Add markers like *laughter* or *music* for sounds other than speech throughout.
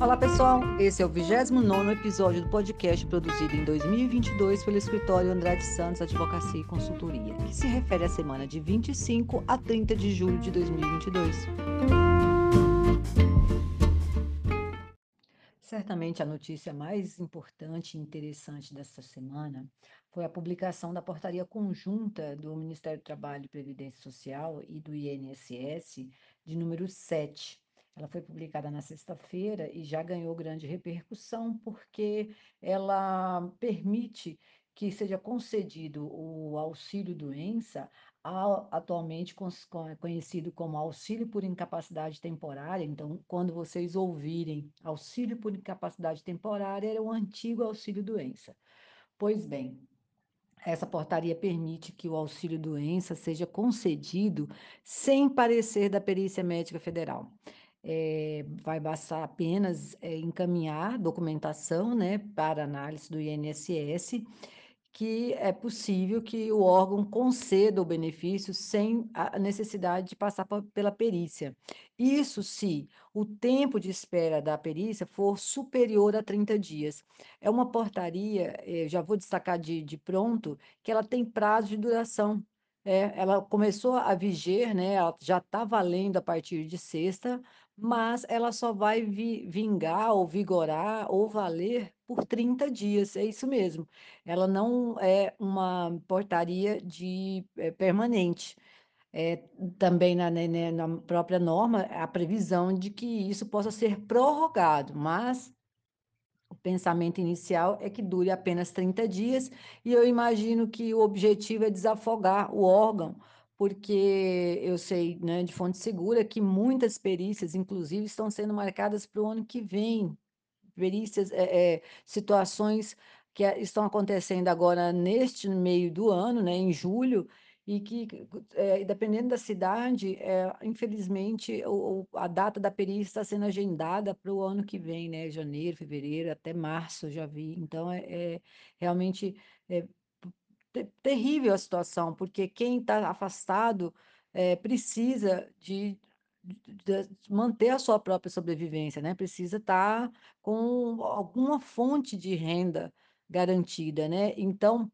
Olá pessoal, esse é o 29 episódio do podcast produzido em 2022 pelo escritório Andrade Santos Advocacia e Consultoria, que se refere à semana de 25 a 30 de julho de 2022. Certamente a notícia mais importante e interessante desta semana foi a publicação da portaria conjunta do Ministério do Trabalho e Previdência Social e do INSS de número 7 ela foi publicada na sexta-feira e já ganhou grande repercussão, porque ela permite que seja concedido o auxílio-doença, atualmente conhecido como auxílio por incapacidade temporária. Então, quando vocês ouvirem auxílio por incapacidade temporária, era o antigo auxílio-doença. Pois bem, essa portaria permite que o auxílio-doença seja concedido sem parecer da Perícia Médica Federal é, vai bastar apenas é, encaminhar documentação né, para análise do INSS, que é possível que o órgão conceda o benefício sem a necessidade de passar pela perícia. Isso se o tempo de espera da perícia for superior a 30 dias. É uma portaria, eh, já vou destacar de, de pronto, que ela tem prazo de duração. É, ela começou a viger, né? Ela já está valendo a partir de sexta, mas ela só vai vi vingar ou vigorar ou valer por 30 dias, é isso mesmo. Ela não é uma portaria de é, permanente. É, também na, né, né, na própria norma, a previsão de que isso possa ser prorrogado, mas o pensamento inicial é que dure apenas 30 dias, e eu imagino que o objetivo é desafogar o órgão, porque eu sei, né, de fonte segura que muitas perícias, inclusive, estão sendo marcadas para o ano que vem. Perícias, é, é, situações que estão acontecendo agora neste meio do ano, né, em julho, e que, é, dependendo da cidade, é, infelizmente, o, a data da perícia está sendo agendada para o ano que vem, né? Janeiro, fevereiro, até março, já vi. Então, é, é realmente é, terrível a situação, porque quem está afastado é, precisa de, de, de, manter a sua própria sobrevivência, né? Precisa estar tá com alguma fonte de renda garantida, né? Então,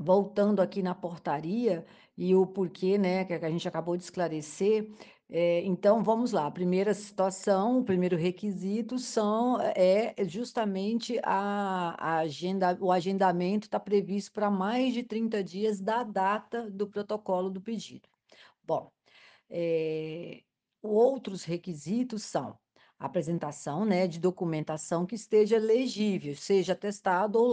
voltando aqui na portaria e o porquê, né, que a gente acabou de esclarecer, é, então vamos lá. A primeira situação, o primeiro requisito são é justamente a, a agenda, o agendamento está previsto para mais de 30 dias da data do protocolo do pedido. Bom, é, outros requisitos são apresentação né, de documentação que esteja legível, seja atestado ou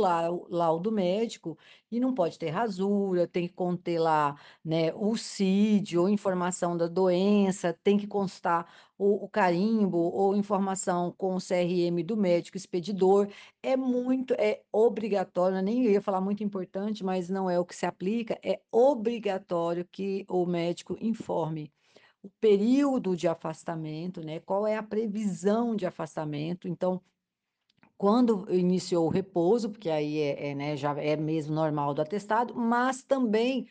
laudo médico, e não pode ter rasura, tem que conter lá né, o CID ou informação da doença, tem que constar o, o carimbo ou informação com o CRM do médico expedidor. É muito, é obrigatório, nem ia falar muito importante, mas não é o que se aplica, é obrigatório que o médico informe o período de afastamento, né? Qual é a previsão de afastamento? Então, quando iniciou o repouso, porque aí é, é, né, já é mesmo normal do atestado, mas também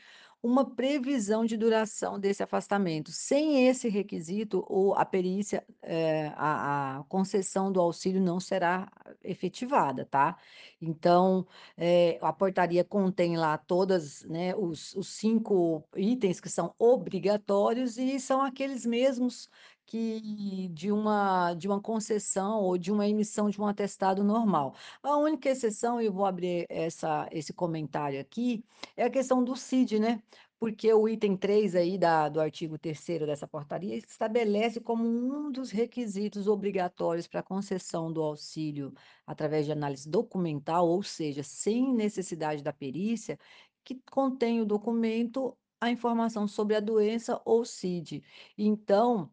uma previsão de duração desse afastamento. Sem esse requisito, o, a perícia, é, a, a, concessão do auxílio não será efetivada, tá? Então, é, a portaria contém lá todas, né, os, os cinco itens que são obrigatórios e são aqueles mesmos que de uma, de uma concessão ou de uma emissão de um atestado normal. A única exceção, e eu vou abrir essa, esse comentário aqui, é a questão do CID, né? Porque o item 3 aí da, do artigo 3 dessa portaria estabelece como um dos requisitos obrigatórios para concessão do auxílio através de análise documental, ou seja, sem necessidade da perícia, que contém o documento a informação sobre a doença ou CID. Então,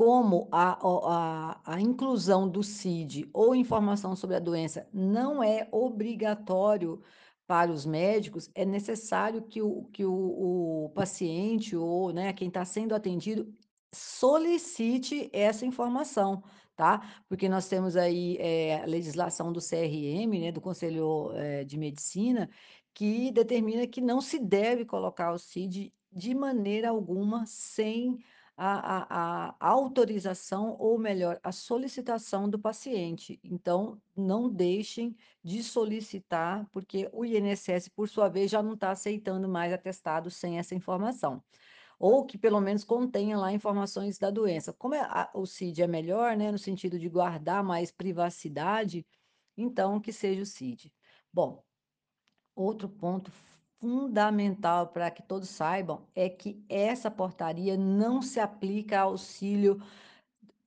como a, a, a inclusão do CID ou informação sobre a doença não é obrigatório para os médicos, é necessário que o, que o, o paciente ou né, quem está sendo atendido solicite essa informação, tá? Porque nós temos aí é, a legislação do CRM, né, do Conselho é, de Medicina, que determina que não se deve colocar o CID de maneira alguma sem a a a autorização ou melhor, a solicitação do paciente. Então, não deixem de solicitar, porque o INSS, por sua vez, já não está aceitando mais atestado sem essa informação. Ou que pelo menos contenha lá informações da doença. Como é a o CID é melhor, né, no sentido de guardar mais privacidade, então que seja o CID. Bom, outro ponto fundamental para que todos saibam, é que essa portaria não se aplica a auxílio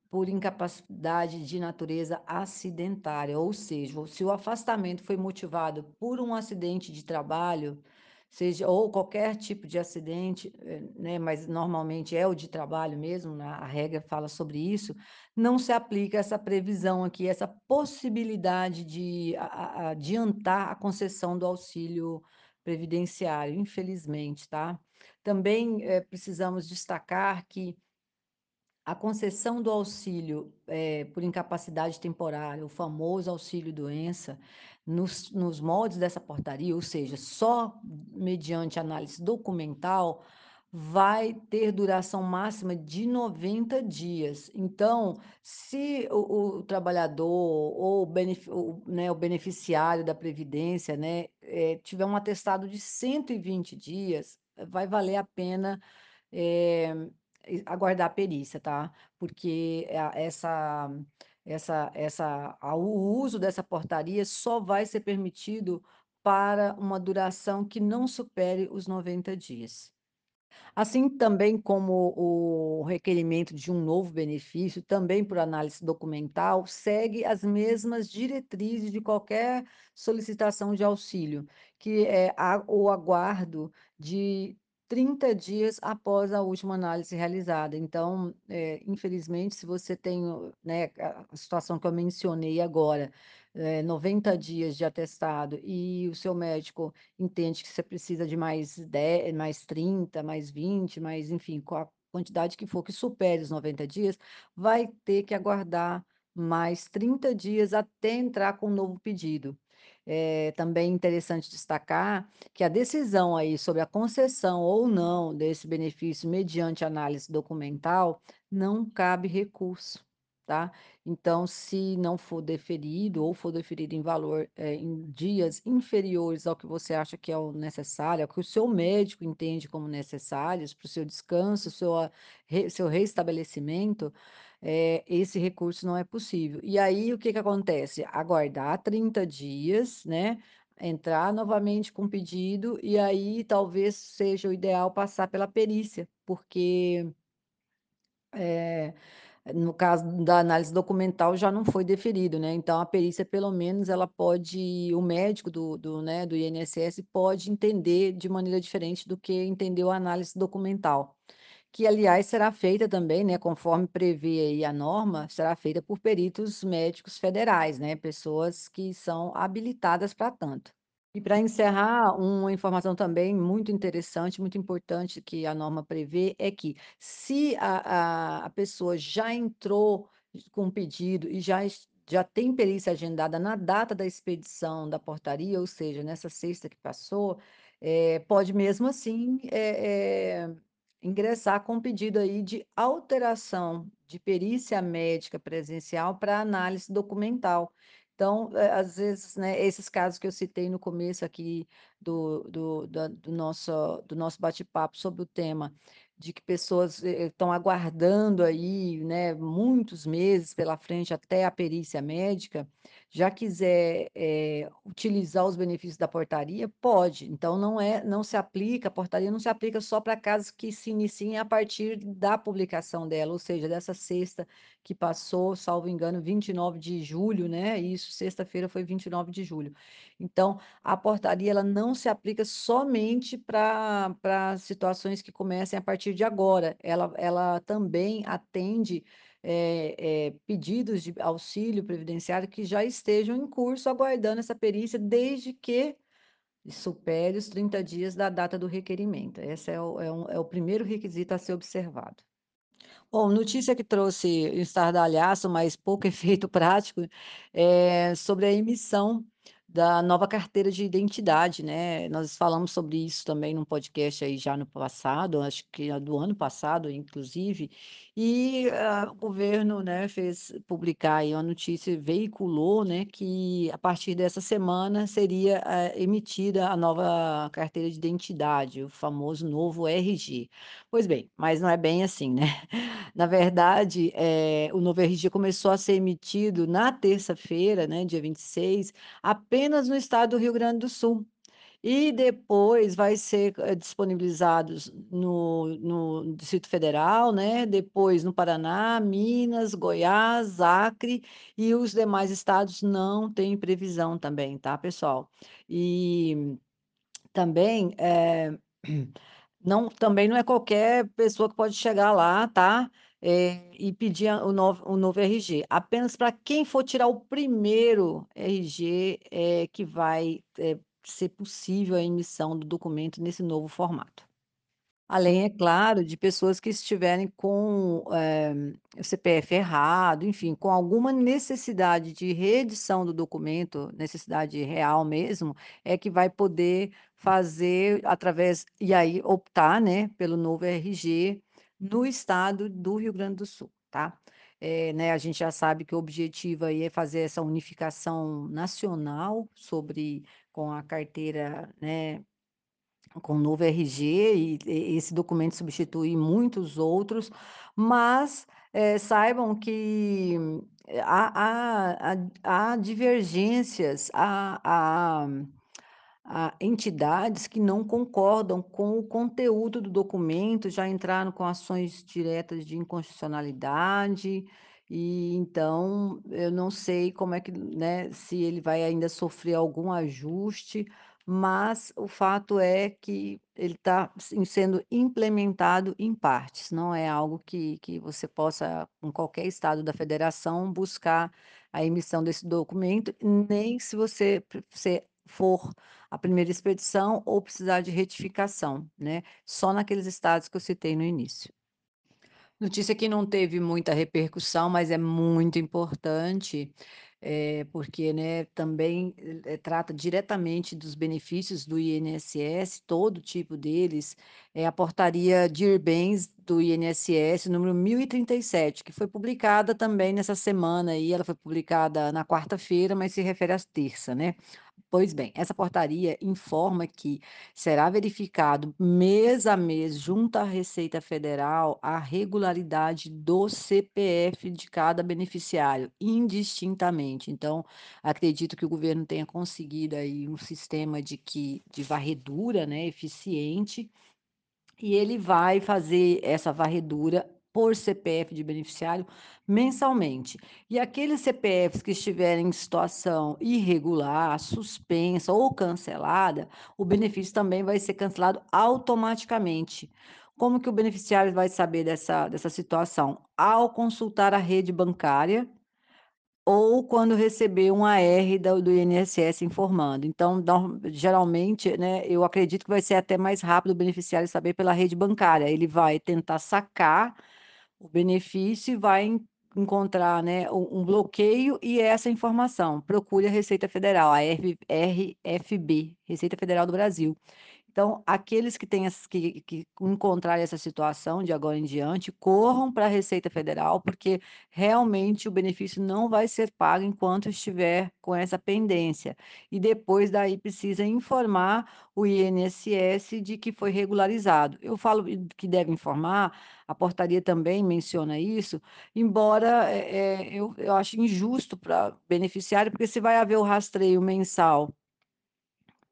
por incapacidade de natureza acidentária, ou seja, se o afastamento foi motivado por um acidente de trabalho, seja ou qualquer tipo de acidente, eh, né, mas normalmente é o de trabalho mesmo, na a regra fala sobre isso, não se aplica essa previsão aqui, essa possibilidade de adiantar a concessão do auxílio previdenciário, infelizmente, tá. Também, eh, precisamos destacar que a concessão do auxílio, eh, por incapacidade temporária, o famoso auxílio-doença, nos nos moldes dessa portaria, ou seja, só mediante análise documental, vai ter duração máxima de 90 dias. Então, se o o trabalhador ou o benef o né, o beneficiário da previdência, né, eh, tiver um atestado de 120 dias, vai valer a pena, e aguardar a perícia, tá. Porque essa essa essa o uso dessa portaria só vai ser permitido para uma duração que não supere os 90 dias. Assim também como o requerimento de um novo benefício, também por análise documental, segue as mesmas diretrizes de qualquer solicitação de auxílio, que é o aguardo de 30 dias após a última análise realizada. Então, eh, infelizmente, se você tem né, a situação que eu mencionei agora, eh, 90 dias de atestado e o seu médico entende que você precisa de mais de mais 30, mais 20, mais enfim, com a quantidade que for que supere os 90 dias, vai ter que aguardar mais 30 dias até entrar com um novo pedido. Eh, também interessante destacar que a decisão aí sobre a concessão ou não desse benefício mediante análise documental, não cabe recurso, tá. Então, se não for deferido ou for deferido em valor, eh, em dias inferiores ao que você acha que é o necessário, ao que o seu médico entende como necessários para o seu descanso, seu seu restabelecimento, eh, esse recurso não é possível. E aí o que que acontece? Aguardar 30 dias, né, entrar novamente com pedido e aí talvez seja o ideal passar pela perícia, porque eh, no caso da análise documental já não foi deferido, né, então a perícia pelo menos ela pode o médico do do, né, do INSS pode entender de maneira diferente do que entendeu a análise documental. Que aliás será feita também, né, conforme prevê aí a norma, será feita por peritos médicos federais, né, pessoas que são habilitadas para tanto. E para encerrar, uma informação também muito interessante, muito importante que a norma prevê, é que se a a a pessoa já entrou com pedido e já já tem perícia agendada na data da expedição da portaria, ou seja, nessa sexta que passou, eh, pode mesmo assim, eh eh, ingressar com pedido aí de alteração de perícia médica presencial para análise documental. Então, eh, às vezes, né, esses casos que eu citei no começo aqui do do do nosso do nosso bate-papo sobre o tema, de que pessoas, eh, estão aguardando aí, né, muitos meses pela frente até a perícia médica, já quiser, eh, utilizar os benefícios da portaria, pode. Então não é não se aplica a portaria não se aplica só para casos que se iniciem a partir da publicação dela, ou seja, dessa sexta que passou, salvo engano, 29 de julho, né, isso, sexta-feira foi 29 de julho. Então, a portaria ela não se aplica somente para para situações que comecem a partir de agora, ela ela também atende, eh eh, pedidos de auxílio previdenciário que já estejam em curso aguardando essa perícia, desde que supere os 30 dias da data do requerimento. Esse é o é um é o primeiro requisito a ser observado. Bom, notícia que trouxe estardalhaço, mas pouco *laughs* efeito prático, é sobre a emissão da nova carteira de identidade, né. Nós falamos sobre isso também num podcast aí já no passado, acho que é do ano passado, inclusive, e, ah, o governo, né, fez publicar aí uma notícia, veiculou, né, que a partir dessa semana seria, eh, emitida a nova carteira de identidade, o famoso novo RG. Pois bem, mas não é bem assim, né. *laughs* Na verdade, eh, o novo RG começou a ser emitido na terça-feira, né, dia 26, apenas no estado do Rio Grande do Sul. E depois vai ser, eh, disponibilizados no no Distrito Federal, né, depois no Paraná, Minas, Goiás, Acre e os demais estados não têm previsão também, tá, pessoal. E também, eh, *clears throat* não também não é qualquer pessoa que pode chegar lá, tá, eh, e pedir o novo o novo RG. Apenas para quem for tirar o primeiro RG, é que vai, eh, ser possível a emissão do documento nesse novo formato. Além, é claro, de pessoas que estiverem com, eh, o CPF errado, enfim, com alguma necessidade de reedição do documento, necessidade real mesmo, é que vai poder fazer através e aí optar, né, pelo novo RG no estado do Rio Grande do Sul, tá. Eh, né, a gente já sabe que o objetivo aí é fazer essa unificação nacional sobre com a carteira, né, com o novo RG e e esse documento substitui muitos outros, mas, eh, saibam que há há há há divergências, há há há entidades que não concordam com o conteúdo do documento, já entraram com ações diretas de inconstitucionalidade, e então eu não sei como é que, né, se ele vai ainda sofrer algum ajuste, mas o fato é que ele está sendo implementado em partes, não é algo que que você possa, em qualquer estado da federação, buscar a emissão desse documento, nem se você se for a primeira expedição ou precisar de retificação, né, só naqueles estados que eu citei no início. Notícia que não teve muita repercussão, mas é muito importante, eh, porque, né, também, eh, trata diretamente dos benefícios do INSS, todo tipo deles, é a portaria de bens do INSS número 1037, que foi publicada também nessa semana aí, ela foi publicada na quarta-feira, mas se refere às terça, né. Pois bem, essa portaria informa que será verificado mês a mês, junto à Receita Federal, a regularidade do CPF de cada beneficiário, indistintamente. Então, acredito que o governo tenha conseguido aí um sistema de que de varredura, né, eficiente, e ele vai fazer essa varredura por CPF de beneficiário mensalmente. E aqueles CPFs que estiverem em situação irregular, suspensa ou cancelada, o benefício também vai ser cancelado automaticamente. Como que o beneficiário vai saber dessa dessa situação? Ao consultar a rede bancária ou quando receber um AR da do INSS informando. Então, geralmente, né, eu acredito que vai ser até mais rápido o beneficiário saber pela rede bancária, ele vai tentar sacar o benefício e vai en encontrar, né, um bloqueio e essa informação, procure a Receita Federal, a RF RFB, Receita Federal do Brasil. Então, aqueles que têm que que encontrarem essa situação de agora em diante, corram pra Receita Federal, porque realmente o benefício não vai ser pago enquanto estiver com essa pendência. E depois daí precisa informar o INSS de que foi regularizado. Eu falo que deve informar, a portaria também menciona isso, embora, eh, eu eu acho injusto pra beneficiário, porque se vai haver o rastreio mensal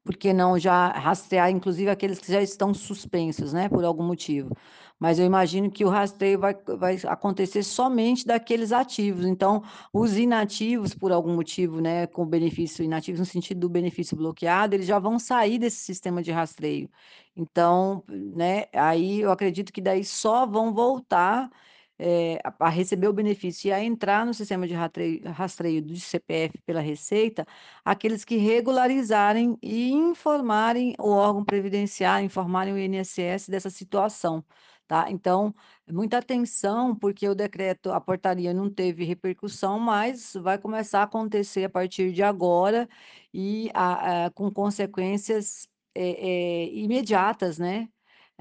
por que não já rastrear inclusive aqueles que já estão suspensos, né, por algum motivo. Mas eu imagino que o rastreio vai vai acontecer somente daqueles ativos, então os inativos, por algum motivo, né, com benefício inativos no sentido do benefício bloqueado, eles já vão sair desse sistema de rastreio. Então, né, aí eu acredito que daí só vão voltar, é, a, receber o benefício e a entrar no sistema de rastreio, rastreio do CPF pela Receita, aqueles que regularizarem e informarem o órgão previdenciário, informarem o INSS dessa situação. Tá? Então, muita atenção, porque o decreto, a portaria não teve repercussão, mas vai começar a acontecer a partir de agora e a, a, com consequências é, é, imediatas, né?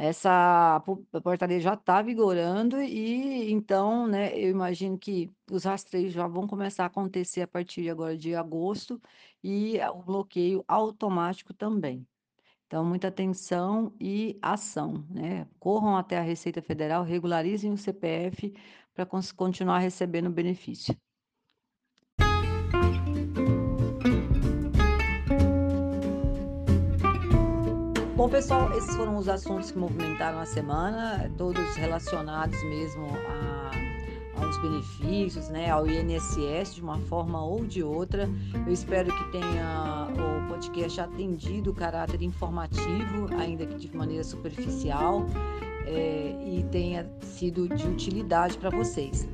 Essa portaria já está vigorando e então, né, eu imagino que os rastreios já vão começar a acontecer a partir de agora de agosto e o bloqueio automático também. Então, muita atenção e ação, né? Corram até a Receita Federal, regularizem o CPF para continuar recebendo benefício. Bom, pessoal, esses foram os assuntos que movimentaram a semana, todos relacionados mesmo a aos benefícios, né, ao INSS de uma forma ou de outra. Eu espero que tenha o podcast atendido o caráter informativo, ainda que de maneira superficial, é, e tenha sido de utilidade para vocês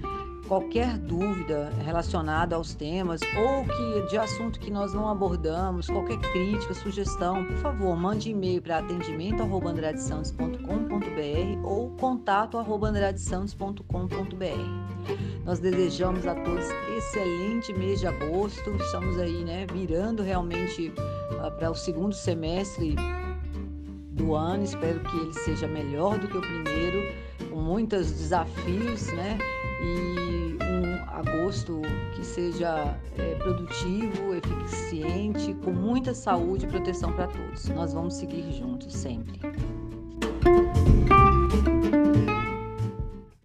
qualquer dúvida relacionada aos temas ou que de assunto que nós não abordamos, qualquer crítica, sugestão, por favor, mande e-mail para atendimento@andradesantos.com.br ou contato@andradesantos.com.br. Nós desejamos a todos excelente mês de agosto. Estamos aí, né, virando realmente uh, para o segundo semestre do ano. Espero que ele seja melhor do que o primeiro, com muitos desafios, né? E um agosto que seja é, produtivo, eficiente, com muita saúde e proteção para todos. Nós vamos seguir juntos sempre.